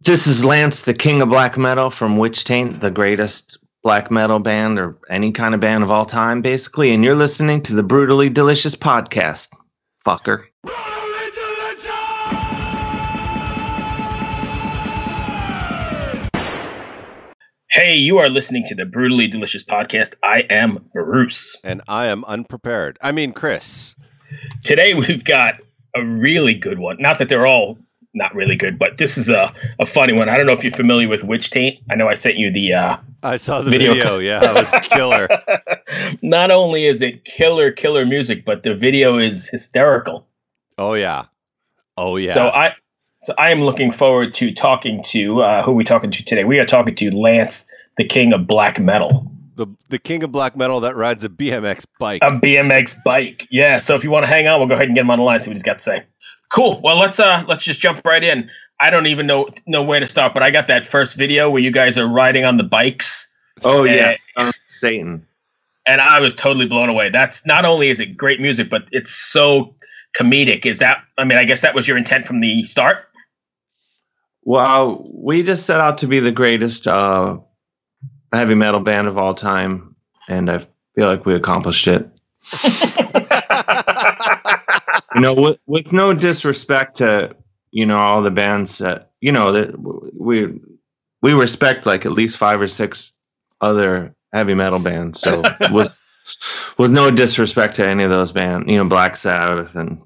This is Lance, the king of black metal from Witch Taint, the greatest black metal band or any kind of band of all time, basically. And you're listening to the Brutally Delicious podcast, fucker. Hey, you are listening to the Brutally Delicious podcast. I am Bruce. And I am unprepared. I mean, Chris. Today we've got a really good one. Not that they're all not really good, but this is a, a funny one. I don't know if you're familiar with Witch Taint. I know I sent you the uh, I saw the video. video. Yeah, that was killer. not only is it killer, killer music, but the video is hysterical. Oh yeah. Oh yeah. So I so I am looking forward to talking to uh, who are we talking to today? We are talking to Lance, the king of black metal. The the king of black metal that rides a BMX bike. A BMX bike. Yeah. So if you want to hang on, we'll go ahead and get him on the line. See what he's got to say. Cool. Well, let's uh let's just jump right in. I don't even know know where to start, but I got that first video where you guys are riding on the bikes. Oh yeah, Satan. And I was totally blown away. That's not only is it great music, but it's so comedic. Is that? I mean, I guess that was your intent from the start. Well, we just set out to be the greatest uh, heavy metal band of all time, and I feel like we accomplished it. you know, with, with no disrespect to you know all the bands that you know that we we respect like at least five or six other heavy metal bands. So with with no disrespect to any of those bands, you know, Black Sabbath and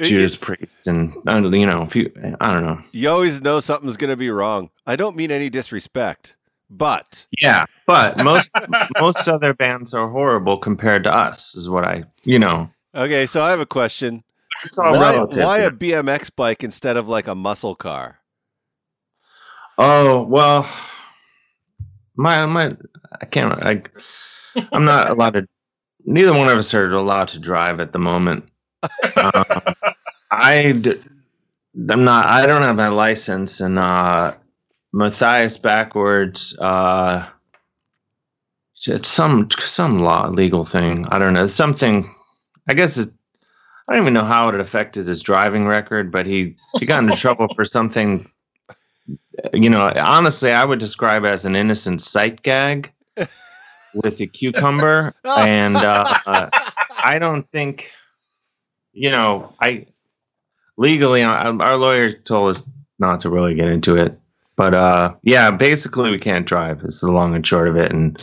Judas Priest, and uh, you know, you, I don't know. You always know something's going to be wrong. I don't mean any disrespect, but yeah, but most most other bands are horrible compared to us. Is what I, you know. Okay, so I have a question. Why, why a BMX bike instead of like a muscle car? Oh well, my my I can't I I'm not allowed to. Neither one of us are allowed to drive at the moment um, I d- I'm not. I don't have my license, and uh, Matthias backwards. Uh, it's some some law legal thing. I don't know. something. I guess it, I don't even know how it affected his driving record, but he he got into trouble for something. You know, honestly, I would describe as an innocent sight gag with a cucumber, and uh, I don't think you know, I legally uh, our lawyer told us not to really get into it. But uh, yeah, basically we can't drive. This is the long and short of it. And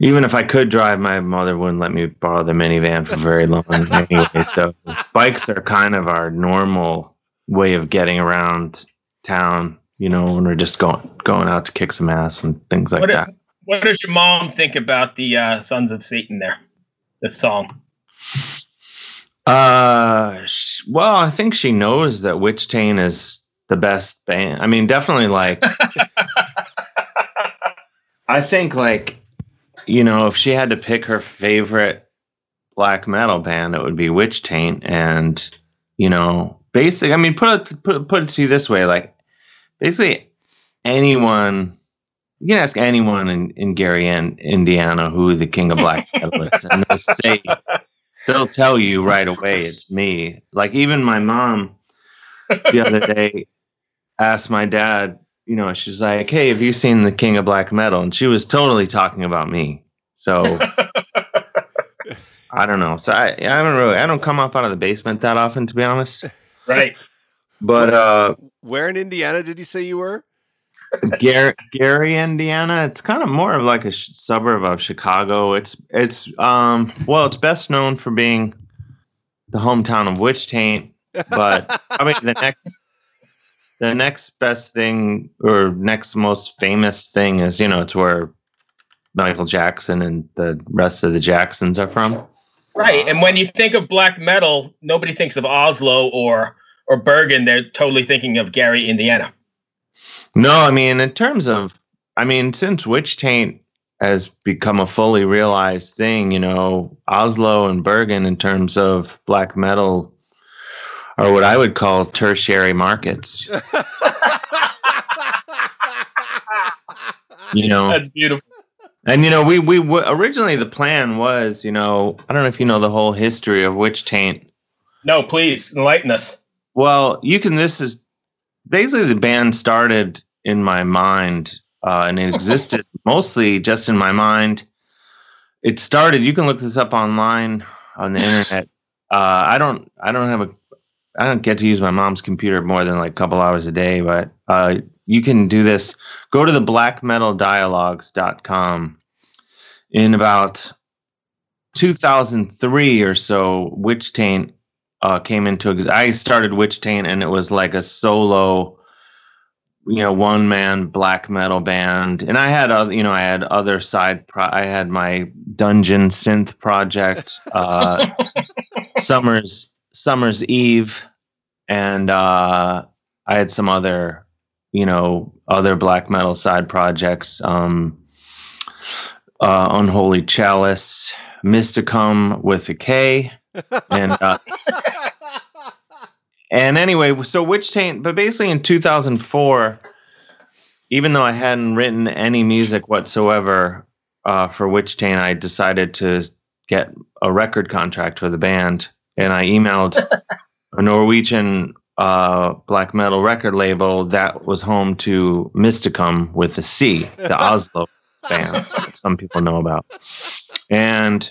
even if I could drive, my mother wouldn't let me borrow the minivan for very long anyway. So bikes are kind of our normal way of getting around town. You know, when we're just going going out to kick some ass and things like what that. what does your mom think about the uh, Sons of Satan there? The song. Uh, well, I think she knows that Witch Taint is the best band. I mean, definitely like. I think like, you know, if she had to pick her favorite black metal band, it would be Witch Taint, and you know, basically, I mean, put it put put it to you this way, like, basically, anyone. You can ask anyone in, in Gary, Indiana, who the king of black metal is, and they'll say they'll tell you right away it's me. Like even my mom the other day asked my dad, you know, she's like, "Hey, have you seen the King of Black Metal?" And she was totally talking about me. So I don't know. So I, I haven't really, I don't come up out of the basement that often, to be honest. Right. But uh, where in Indiana did you say you were? Gary, Gary, Indiana. It's kind of more of like a sh- suburb of Chicago. It's it's um well, it's best known for being the hometown of Witch Taint, but I mean the next the next best thing or next most famous thing is you know it's where Michael Jackson and the rest of the Jacksons are from. Right, and when you think of black metal, nobody thinks of Oslo or or Bergen. They're totally thinking of Gary, Indiana. No, I mean, in terms of, I mean, since Witch Taint has become a fully realized thing, you know, Oslo and Bergen, in terms of black metal, are what I would call tertiary markets. you know, that's beautiful. And you know, we we w- originally the plan was, you know, I don't know if you know the whole history of Witch Taint. No, please enlighten us. Well, you can. This is basically the band started in my mind, uh, and it existed mostly just in my mind. It started. You can look this up online on the internet. Uh, I don't. I don't have a. I don't get to use my mom's computer more than like a couple hours a day, but uh, you can do this. Go to the blackmetaldialogues.com. In about 2003 or so, Witch Taint uh, came into existence. I started Witch Taint, and it was like a solo, you know, one man black metal band. And I had other, you know, I had other side. Pro- I had my dungeon synth project, uh, Summers Summer's Eve, and uh, I had some other, you know, other black metal side projects. Um, uh, Unholy Chalice, Mysticum with a K and uh, and anyway, so Witch Taint, but basically in 2004, even though I hadn't written any music whatsoever uh, for Witch Taint, I decided to get a record contract for the band, and I emailed a Norwegian uh, black metal record label that was home to Mysticum with a C, the Oslo band that some people know about, and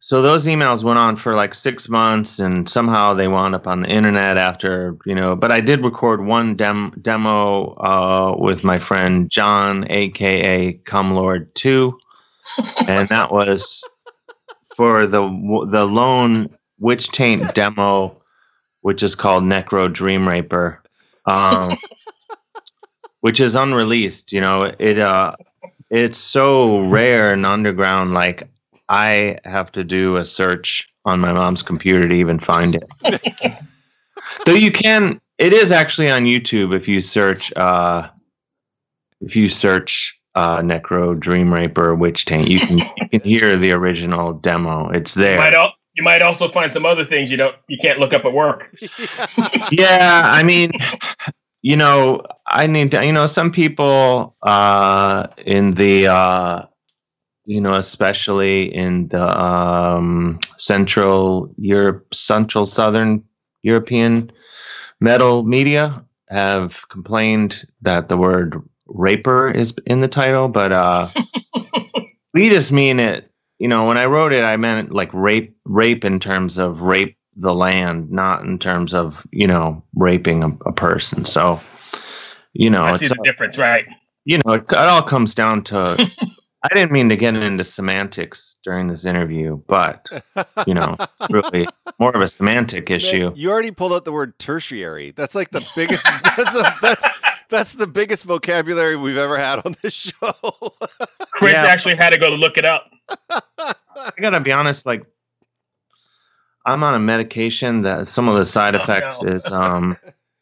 so those emails went on for like six months and somehow they wound up on the internet after you know but i did record one dem- demo uh, with my friend john aka Come Lord 2 and that was for the the lone witch taint demo which is called necro dream raper um, which is unreleased you know it uh it's so rare and underground like I have to do a search on my mom's computer to even find it. Though you can, it is actually on YouTube if you search, uh, if you search uh, Necro Dream Raper Witch Taint, you can you can hear the original demo. It's there. You might, al- you might also find some other things you don't you can't look up at work. yeah, I mean, you know, I need to, you know, some people uh, in the uh, you know, especially in the um, Central Europe, Central Southern European metal media, have complained that the word raper is in the title, but uh, we just mean it. You know, when I wrote it, I meant like rape, rape in terms of rape the land, not in terms of you know raping a, a person. So, you know, I see the difference, right? You know, it, it all comes down to I didn't mean to get into semantics during this interview, but you know, really more of a semantic issue. you already pulled out the word tertiary. That's like the biggest. that's, a, that's that's the biggest vocabulary we've ever had on this show. Chris yeah. actually had to go look it up. I gotta be honest, like I'm on a medication that some of the side effects oh, no. is um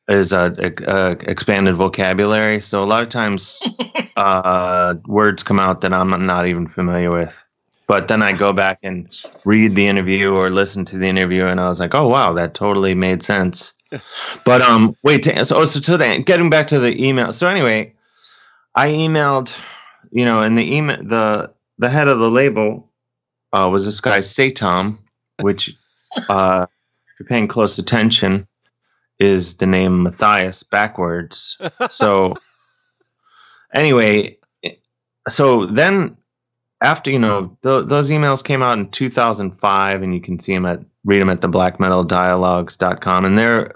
is a, a, a, expanded vocabulary. So a lot of times uh, words come out that I'm not even familiar with. But then I go back and read the interview or listen to the interview, and I was like, "Oh wow, that totally made sense." But um, wait, to, so so to the, getting back to the email. So anyway, I emailed, you know, and the email the the head of the label uh, was this guy Satom, which uh, if you're paying close attention, is the name Matthias backwards. So anyway, so then after you know th- those emails came out in 2005 and you can see them at read them at the blackmetaldialogues.com and they're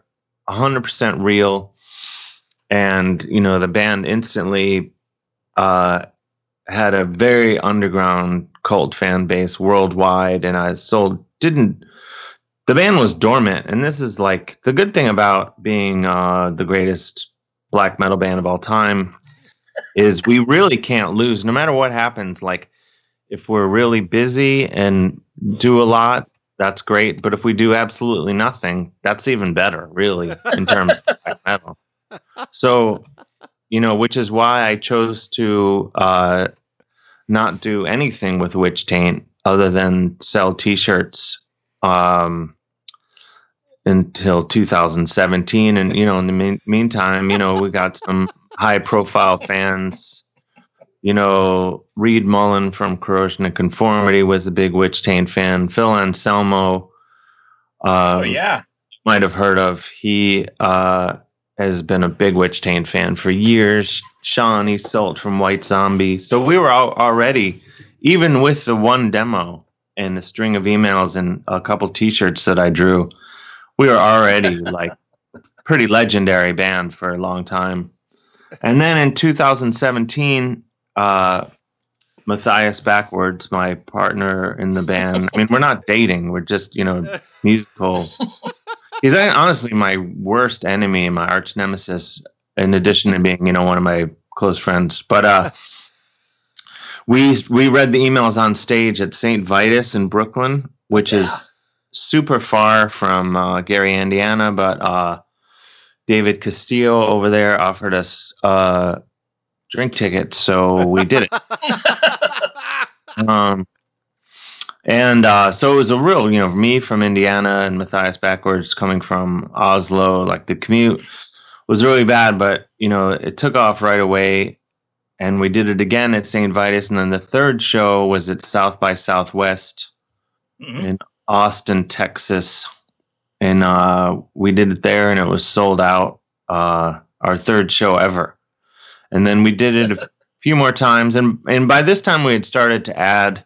100% real. And you know the band instantly uh, had a very underground cult fan base worldwide. And i sold didn't the band was dormant. And this is like the good thing about being uh, the greatest black metal band of all time is we really can't lose. No matter what happens like if we're really busy and do a lot that's great but if we do absolutely nothing that's even better really in terms of black metal so you know which is why i chose to uh, not do anything with witch taint other than sell t-shirts um, until 2017 and you know in the mean, meantime you know we got some high profile fans. You know, Reed Mullin from Corrosion of Conformity was a big Witch Taint fan. Phil Anselmo, uh, oh yeah, might have heard of. He uh, has been a big Witchtaint fan for years. Sean Yseult from White Zombie. So we were al- already, even with the one demo and a string of emails and a couple T-shirts that I drew, we were already like pretty legendary band for a long time. And then in 2017, uh, Matthias Backwards, my partner in the band. I mean, we're not dating. We're just, you know, musical. He's honestly my worst enemy and my arch nemesis, in addition to being, you know, one of my close friends. But uh, we we read the emails on stage at St. Vitus in Brooklyn, which Yeah. is super far from uh, Gary, Indiana. But uh, David Castillo over there offered us uh, drink tickets, so we did it. Um, and uh, so it was a real, you know, me from Indiana and Matthias backwards coming from Oslo. Like the commute was really bad, but you know, it took off right away. And we did it again at St. Vitus, and then the third show was at South by Southwest Mhm. in Austin, Texas, and uh, we did it there, and it was sold out. Uh, our third show ever, and then we did it a few more times, and and by this time we had started to add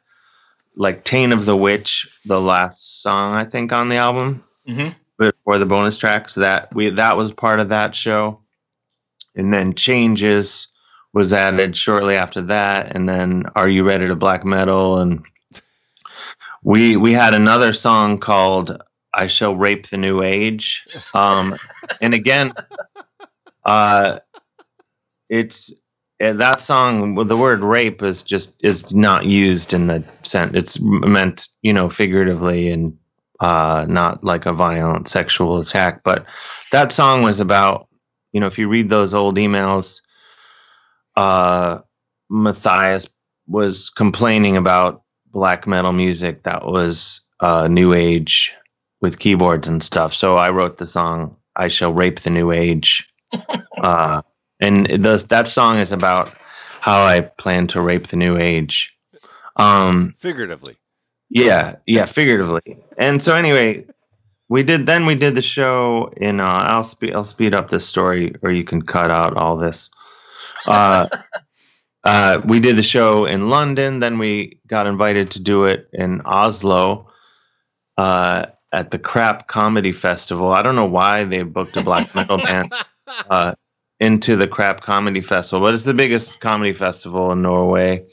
like "Taint of the Witch," the last song I think on the album, Mhm. but for the bonus tracks that we that was part of that show, and then "Changes." Was added shortly after that, and then "Are You Ready to Black Metal?" and we we had another song called "I Shall Rape the New Age," um, and again, uh, it's uh, that song. Well, the word "rape" is just is not used in the sense. It's meant, you know, figuratively and uh, not like a violent sexual attack. But that song was about, you know, if you read those old emails, uh, Matthias was complaining about black metal music that was uh, new age with keyboards and stuff. So I wrote the song "I Shall Rape the New Age," uh, and the, that song is about how I plan to rape the new age. Um, Figuratively. yeah, yeah, figuratively. And so anyway, we did then we did the show in uh I'll speed I'll speed up this story or you can cut out all this. Uh uh we did the show in London, then we got invited to do it in Oslo uh at the Crap Comedy Festival. I don't know why they booked a black metal band uh into the Crap Comedy Festival, but it's the biggest comedy festival in Norway.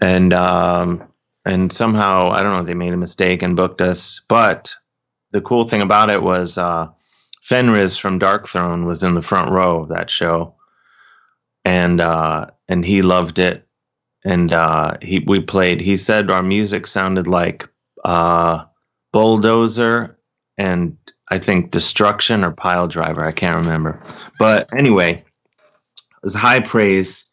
And um and somehow I don't know they made a mistake and booked us. But the cool thing about it was uh, Fenriz from Darkthrone was in the front row of that show, and uh, and he loved it. And uh, he we played. He said our music sounded like uh, Bulldozer and I think Destruction or Piledriver. I can't remember. But anyway, it was high praise.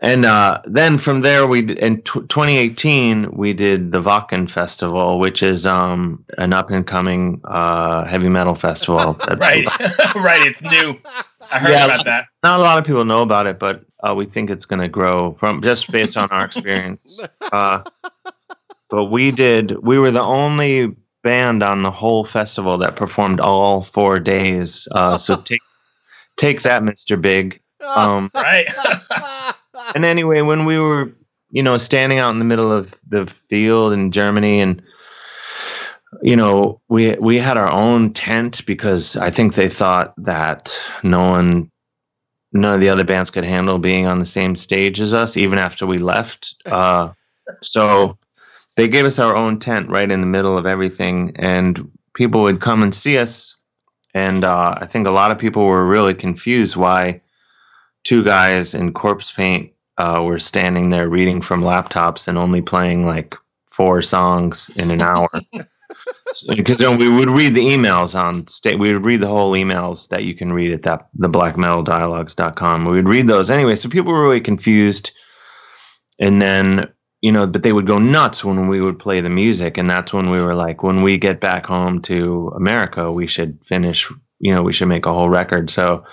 And uh, then from there, we in t- 2018 we did the Wacken Festival, which is um, an up and coming uh, heavy metal festival. That's- Right, right. It's new. I heard Yeah. about that. Not a lot of people know about it, but uh, we think it's going to grow from just based on our experience. Uh, but we did. We were the only band on the whole festival that performed all four days. Uh, so take take that, Mister Big. Um, Right. and anyway, when we were, you know, standing out in the middle of the field in Germany, and you know, we we had our own tent because I think they thought that no one, none of the other bands could handle being on the same stage as us, even after we left. Uh, so they gave us our own tent right in the middle of everything, and people would come and see us. And uh, I think a lot of people were really confused why two guys in corpse paint uh, were standing there reading from laptops and only playing like four songs in an hour. Because know, we would read the emails on state, we would read the whole emails that you can read at that the blackmetaldialogues.com. We would read those anyway, so people were really confused. And then you know, but they would go nuts when we would play the music, and that's when we were like, when we get back home to America, we should finish. You know, we should make a whole record. So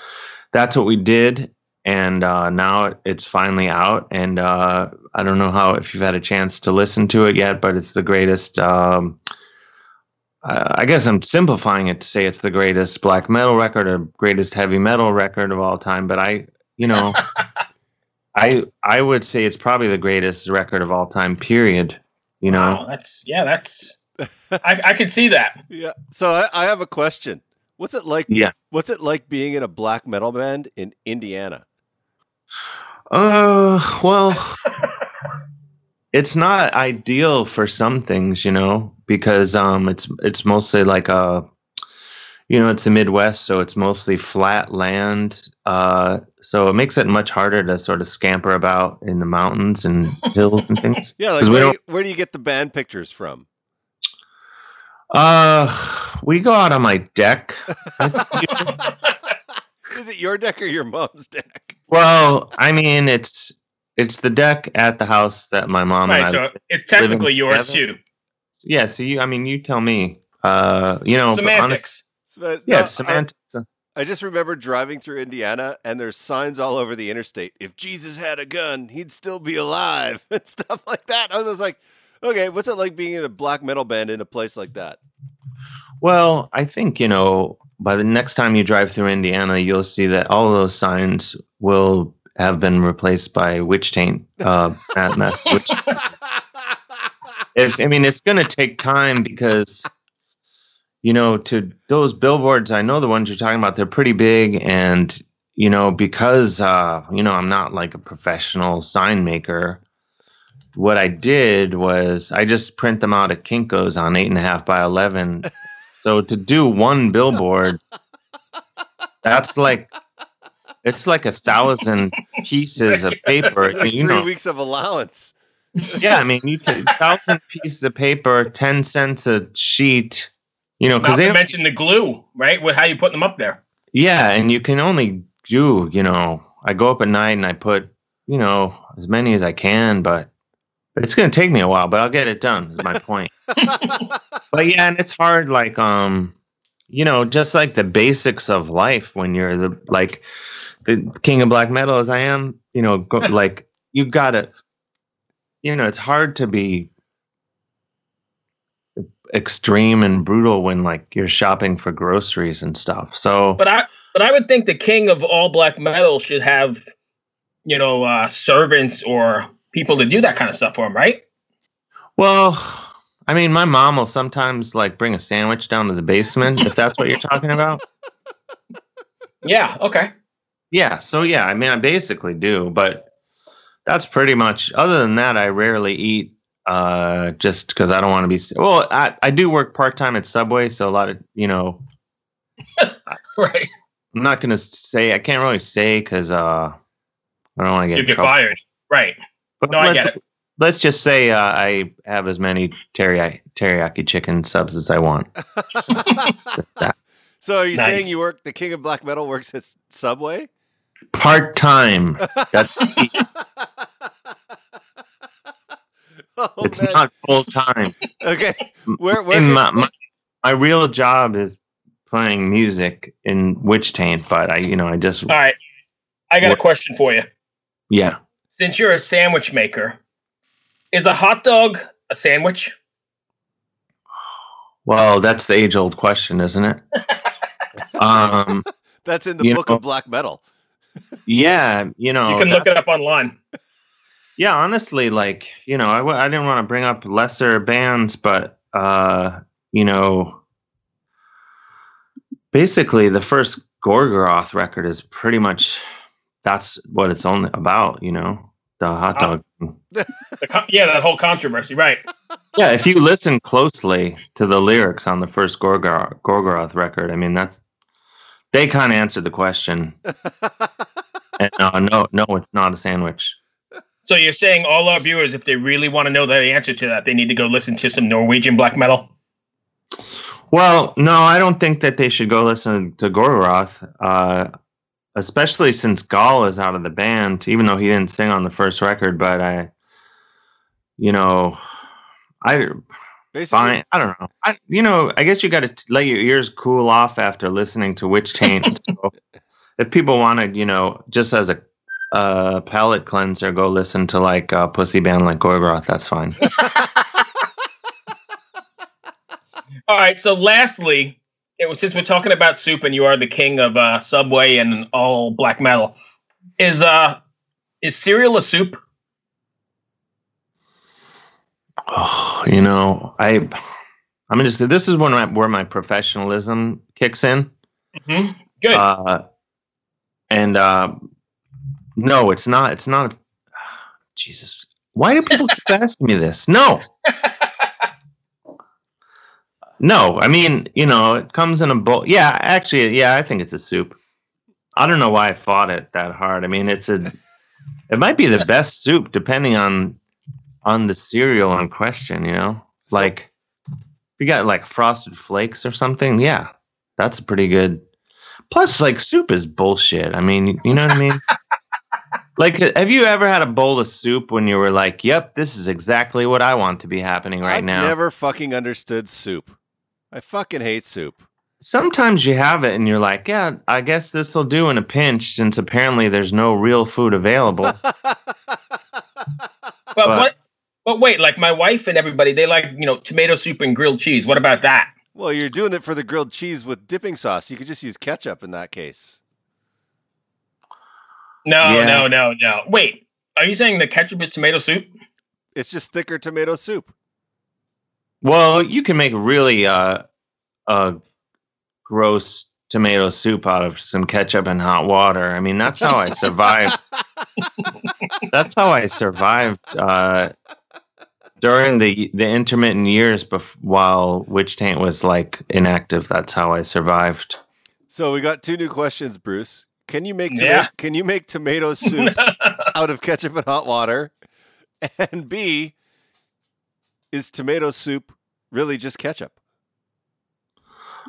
that's what we did and uh, now it's finally out. And uh, I don't know how if you've had a chance to listen to it yet, but it's the greatest um, I guess I'm simplifying it to say it's the greatest black metal record or greatest heavy metal record of all time. But I, you know, I I would say it's probably the greatest record of all time. Period. You know, Wow, that's yeah, that's I, I can see that. Yeah. So I, I have a question. What's it like? Yeah. What's it like being in a black metal band in Indiana? Uh, well, it's not ideal for some things, you know, because um, it's it's mostly like a, you know, it's the Midwest, so it's mostly flat land. Uh, so it makes it much harder to sort of scamper about in the mountains and hills and things. Yeah. Like 'Cause we where, do you, where do you get the band pictures from? Uh, we go out on my deck. Is it your deck or your mom's deck? well, I mean, it's it's the deck at the house that my mom right, and I. so it's technically yours together. too. yeah, so you, I mean, you tell me. Uh, you know, but honest- Semantics. But, yeah, no, I- semantics. I just remember driving through Indiana and there's signs all over the interstate. If Jesus had a gun, he'd still be alive and stuff like that. I was just like, okay, what's it like being in a black metal band in a place like that? Well, I think, you know, by the next time you drive through Indiana, you'll see that all those signs will have been replaced by witch taint. Uh, witch- if, I mean, it's going to take time because, you know, to those billboards, I know the ones you're talking about, they're pretty big. And, you know, because, uh, you know, I'm not like a professional sign maker. What I did was I just print them out at Kinko's on eight and a half by 11 so to do one billboard, that's like it's like a thousand pieces of paper. like you three know, weeks of allowance. yeah. I mean, you take a thousand pieces of paper, ten cents a sheet. You know, because they mentioned the glue, right? With how you putting them up there. yeah, and you can only do. You know, I go up at night and I put you know as many as I can, but but it's gonna take me a while. But I'll get it done. Is my point. but yeah, and it's hard, like um, you know, just like the basics of life when you're the like the king of black metal as I am, you know, go, like you gotta, you know, it's hard to be extreme and brutal when like you're shopping for groceries and stuff. So But I but I would think the king of all black metal should have, you know, uh, servants or people to do that kind of stuff for him, right? Well, I mean, my mom will sometimes like bring a sandwich down to the basement if that's what you're talking about. Yeah. Okay. Yeah, so yeah, I mean, I basically do, but that's pretty much. Other than that, I rarely eat, uh, just because I don't want to be. Well, I I do work part time at Subway, so a lot of you know, Right. I'm not gonna say I can't really say because uh, I don't want to get You get trouble. fired. Right. But No, I let's, get it. Let's just say uh, I have as many teriyaki, teriyaki chicken subs as I want. So are you saying you work the king of black metal works at Subway? Part time. That's oh it's man. not full time. okay. Where where And can- my, my, my real job is playing music in Witch Taint, but I, you know, I just, All right. I got a question for you. yeah. Since you're a sandwich maker, is a hot dog a sandwich? Well, that's the age old question, isn't it? um, That's in the book know- of black metal. yeah, you know, you can look it up online. Yeah, honestly, like, you know, I didn't want to bring up lesser bands, but, uh, you know, basically the first Gorgoroth record is pretty much, that's what it's only about, you know, the hot Oh. dog. The con- yeah, that whole controversy, right? Yeah, if you listen closely to the lyrics on the first Gorgoroth, Gorgoroth record, I mean that's they kind of answered the question. and uh, no, no, it's not a sandwich. So you're saying all our viewers, if they really want to know the answer to that, they need to go listen to some Norwegian black metal. Well, no, I don't think that they should go listen to Gorgoroth, uh, especially since Gaahl is out of the band, even though he didn't sing on the first record. But I, you know, I Basically, fine. I don't know. I, you know, I guess you got to let your ears cool off after listening to Witch Taint. so if people want to, you know, just as a uh, palate cleanser, go listen to like a pussy band like Gorgoroth. That's fine. All right. So, lastly, it was, since we're talking about soup and you are the king of uh, Subway and all black metal, is uh is cereal a soup? Oh, you know, I I'm gonna say this is when my, where my professionalism kicks in. Mm-hmm. Good. Uh, and uh, no, it's not. It's not. Jesus, why do people keep asking me this? No. No, I mean, you know, it comes in a bowl. Yeah, actually, yeah, I think it's a soup. I don't know why I fought it that hard. I mean, it's a, it might be the best soup depending on, on the cereal in question. You know, like if you got like frosted flakes or something. Yeah, that's pretty good. Plus, like soup is bullshit. I mean, you know what I mean? like, have you ever had a bowl of soup when you were like, "Yep, this is exactly what I want to be happening right now. I've now"? never fucking understood soup. I fucking hate soup. sometimes you have it and you're like, yeah, I guess this will do in a pinch since apparently there's no real food available. but, but- what? But wait, like my wife and everybody, they like you know tomato soup and grilled cheese. What about that? well, you're doing it for the grilled cheese with dipping sauce. You could just use ketchup in that case. No, Yeah. no, no, no. Wait, are you saying the ketchup is tomato soup? It's just thicker tomato soup. well, you can make really uh, uh, gross tomato soup out of some ketchup and hot water. I mean, that's how I survived. that's how I survived uh, during the the intermittent years bef- while Witch Taint was like inactive. That's how I survived. So we got two new questions, Bruce. Can you make toma- Yeah. can you make tomato soup out of ketchup and hot water? And B, is tomato soup really just ketchup?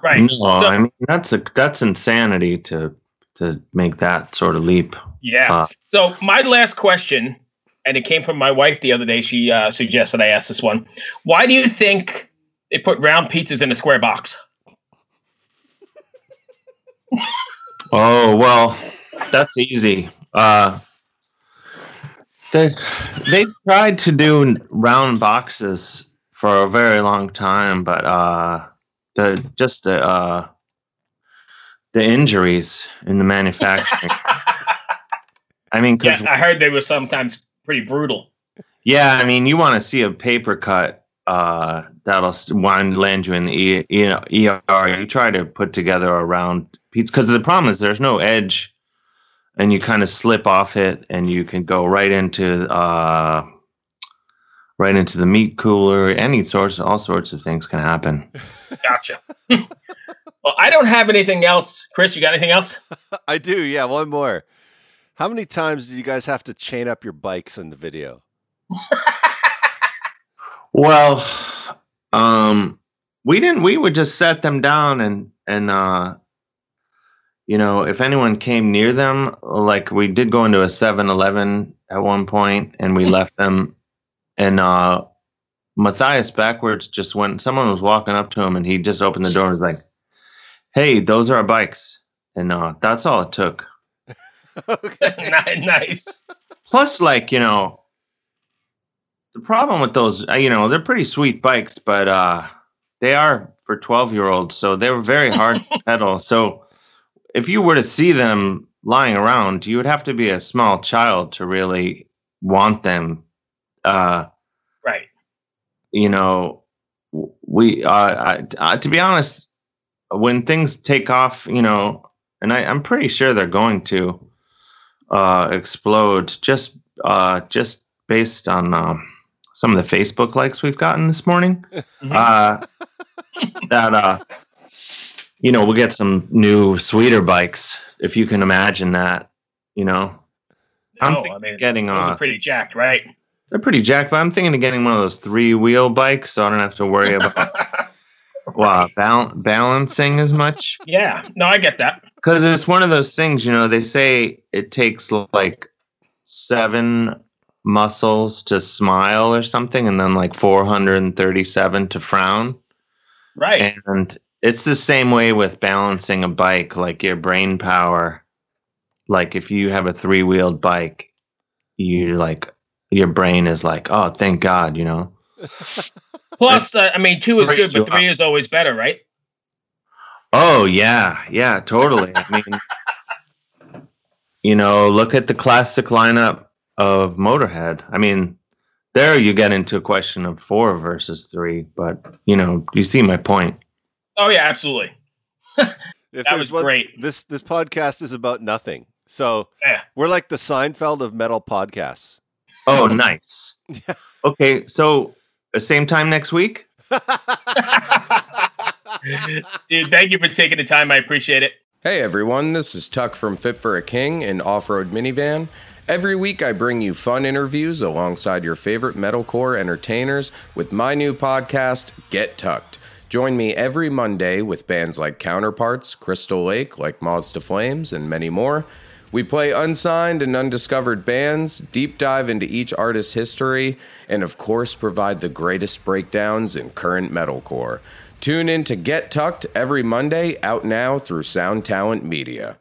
right. No, so, I mean that's a that's insanity to to make that sort of leap. yeah. uh, so my last question, and it came from my wife the other day. She uh, suggested I ask this one. Why do you think they put round pizzas in a square box? Oh well, that's easy. Uh, they they tried to do round boxes for a very long time, but uh, the just the uh, the injuries in the manufacturing. I mean, yeah, because I heard they were sometimes pretty brutal. Yeah, I mean, you want to see a paper cut uh, that'll wind land you in the e, you know, ER. You try to put together a round because the problem is there's no edge, and you kind of slip off it, and you can go right into uh, right into the meat cooler. Any sorts, all sorts of things can happen. Gotcha. well, I don't have anything else. Chris, you got anything else? I do, yeah, one more. How many times did you guys have to chain up your bikes in the video? Well, um, we didn't. We would just set them down and and uh, you know, if anyone came near them, like we did go into a 7-Eleven at one point, and we left them. And uh, Matthias backwards just went. Someone was walking up to him, and he just opened the door and was like, "Hey, those are our bikes." And uh, that's all it took. okay. Nice. Plus, like you know, the problem with those, uh, you know, they're pretty sweet bikes, but uh, they are for twelve-year-olds, so they're very hard to pedal. So, if you were to see them lying around, you would have to be a small child to really want them. Uh, Right. you know, we, uh, I, uh, to be honest, when things take off, you know, and I, I'm pretty sure they're going to uh, explode just, uh, just based on um, some of the Facebook likes we've gotten this morning. Mhm. Uh, that, uh, you know, we'll get some new, sweeter bikes if you can imagine that. You know, I'm thinking I mean, getting uh, pretty jacked, right? they're pretty jacked, but I'm thinking of getting one of those three wheel bikes, so I don't have to worry about wow, bal- balancing as much. yeah. No, I get that. Because it's one of those things, you know. They say it takes like seven muscles to smile or something, and then like 437 to frown. Right. And it's the same way with balancing a bike, like your brain power. Like if you have a three wheeled bike, you like your brain is like, oh, thank God, you know. Plus, uh, I mean, two is Three good, but three is always better, right? Oh yeah, yeah, totally. I mean, you know, look at the classic lineup of Motorhead. I mean, there you get into a question of four versus three, but you know, you see my point. Oh yeah, absolutely. If That there's was great. This this podcast is about nothing. So Yeah. we're like the Seinfeld of metal podcasts. Oh, nice. Okay, so uh, same time next week. Dude, thank you for taking the time. I appreciate it. Hey everyone, this is Tuck from Fit for a King, an off road minivan. Every week I bring you fun interviews alongside your favorite metalcore entertainers with my new podcast, Get Tucked. Join me every Monday with bands like Counterparts, Crystal Lake, like Moths to Flames, and many more. We play unsigned and undiscovered bands, deep dive into each artist's history, and of course provide the greatest breakdowns in current metalcore. Tune in to Get Tucked every Monday, out now through Sound Talent Media.